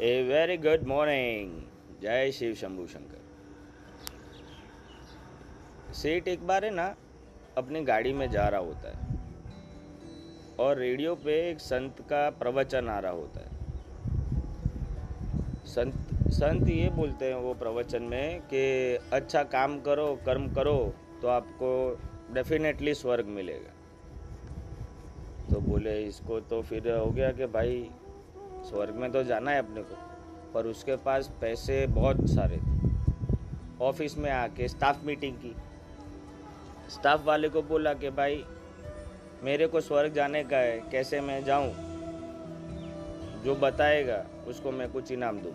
A very good morning जय शिव शंभू शंकर। सेठ एक बार है ना, अपनी गाड़ी में जा रहा होता है। और रेडियो पे एक संत का प्रवचन आ रहा होता है। संत संत ये बोलते हैं वो प्रवचन में कि अच्छा काम करो, कर्म करो तो आपको डेफिनेटली स्वर्ग मिलेगा। तो बोले, इसको तो फिर हो गया कि भाई स्वर्ग में तो जाना है अपने को, पर उसके पास पैसे बहुत सारे थे। ऑफ़िस में आके स्टाफ मीटिंग की। स्टाफ वाले को बोला कि भाई, मेरे को स्वर्ग जाने का है, कैसे मैं जाऊँ? जो बताएगा, उसको मैं कुछ इनाम दूँ।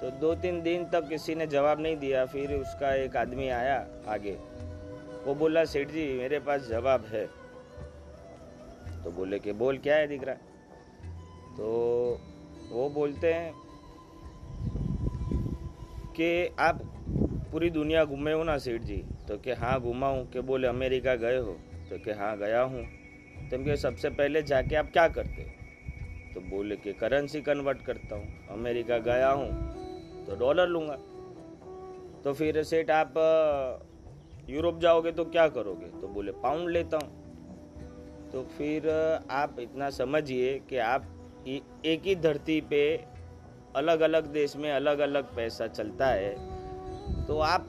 तो दो तीन दिन तक किसी ने जवाब नहीं दिया, फिर उसका एक आदमी आया आगे। वो बोला, सेठ जी, मेरे पास जवाब है। तो बोले कि, बोल, क्या है दिख रहा? तो वो बोलते हैं कि आप पूरी दुनिया घूमे हो ना सेठ जी? तो कि हाँ घूमा हूँ कि बोले, अमेरिका गए हो? तो कि हाँ गया हूँ। तो कि सबसे पहले जाके आप क्या करते? हो तो बोले कि करेंसी कन्वर्ट करता हूँ। अमेरिका गया हूँ तो डॉलर लूँगा। तो फिर सेठ आप यूरोप जाओगे तो क्या करोगे? तो बोले पाउंड लेता हूँ। तो फिर आप इतना समझिए कि आप एक ही धरती पे अलग अलग देश में अलग अलग पैसा चलता है। तो आप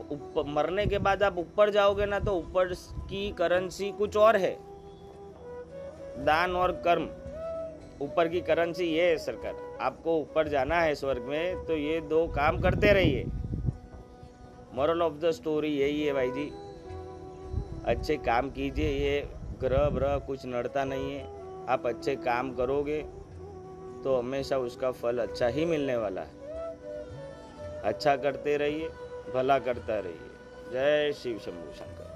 मरने के बाद आप ऊपर जाओगे ना तो ऊपर की करेंसी कुछ और है। दान और कर्म। ऊपर की करेंसी ये है सरकार। आपको ऊपर जाना है स्वर्ग में तो ये दो काम करते रहिए। मॉरल ऑफ़ द स्टोरी यही है भाई जी। अच्छे काम कीजिए, ये ग्रह ब्रह कुछ नड़ता नहीं है। आप अच्छे काम करोगे तो हमेशा उसका फल अच्छा ही मिलने वाला है। अच्छा करते रहिए, भला करता रहिए। जय शिव शंभू शंकर।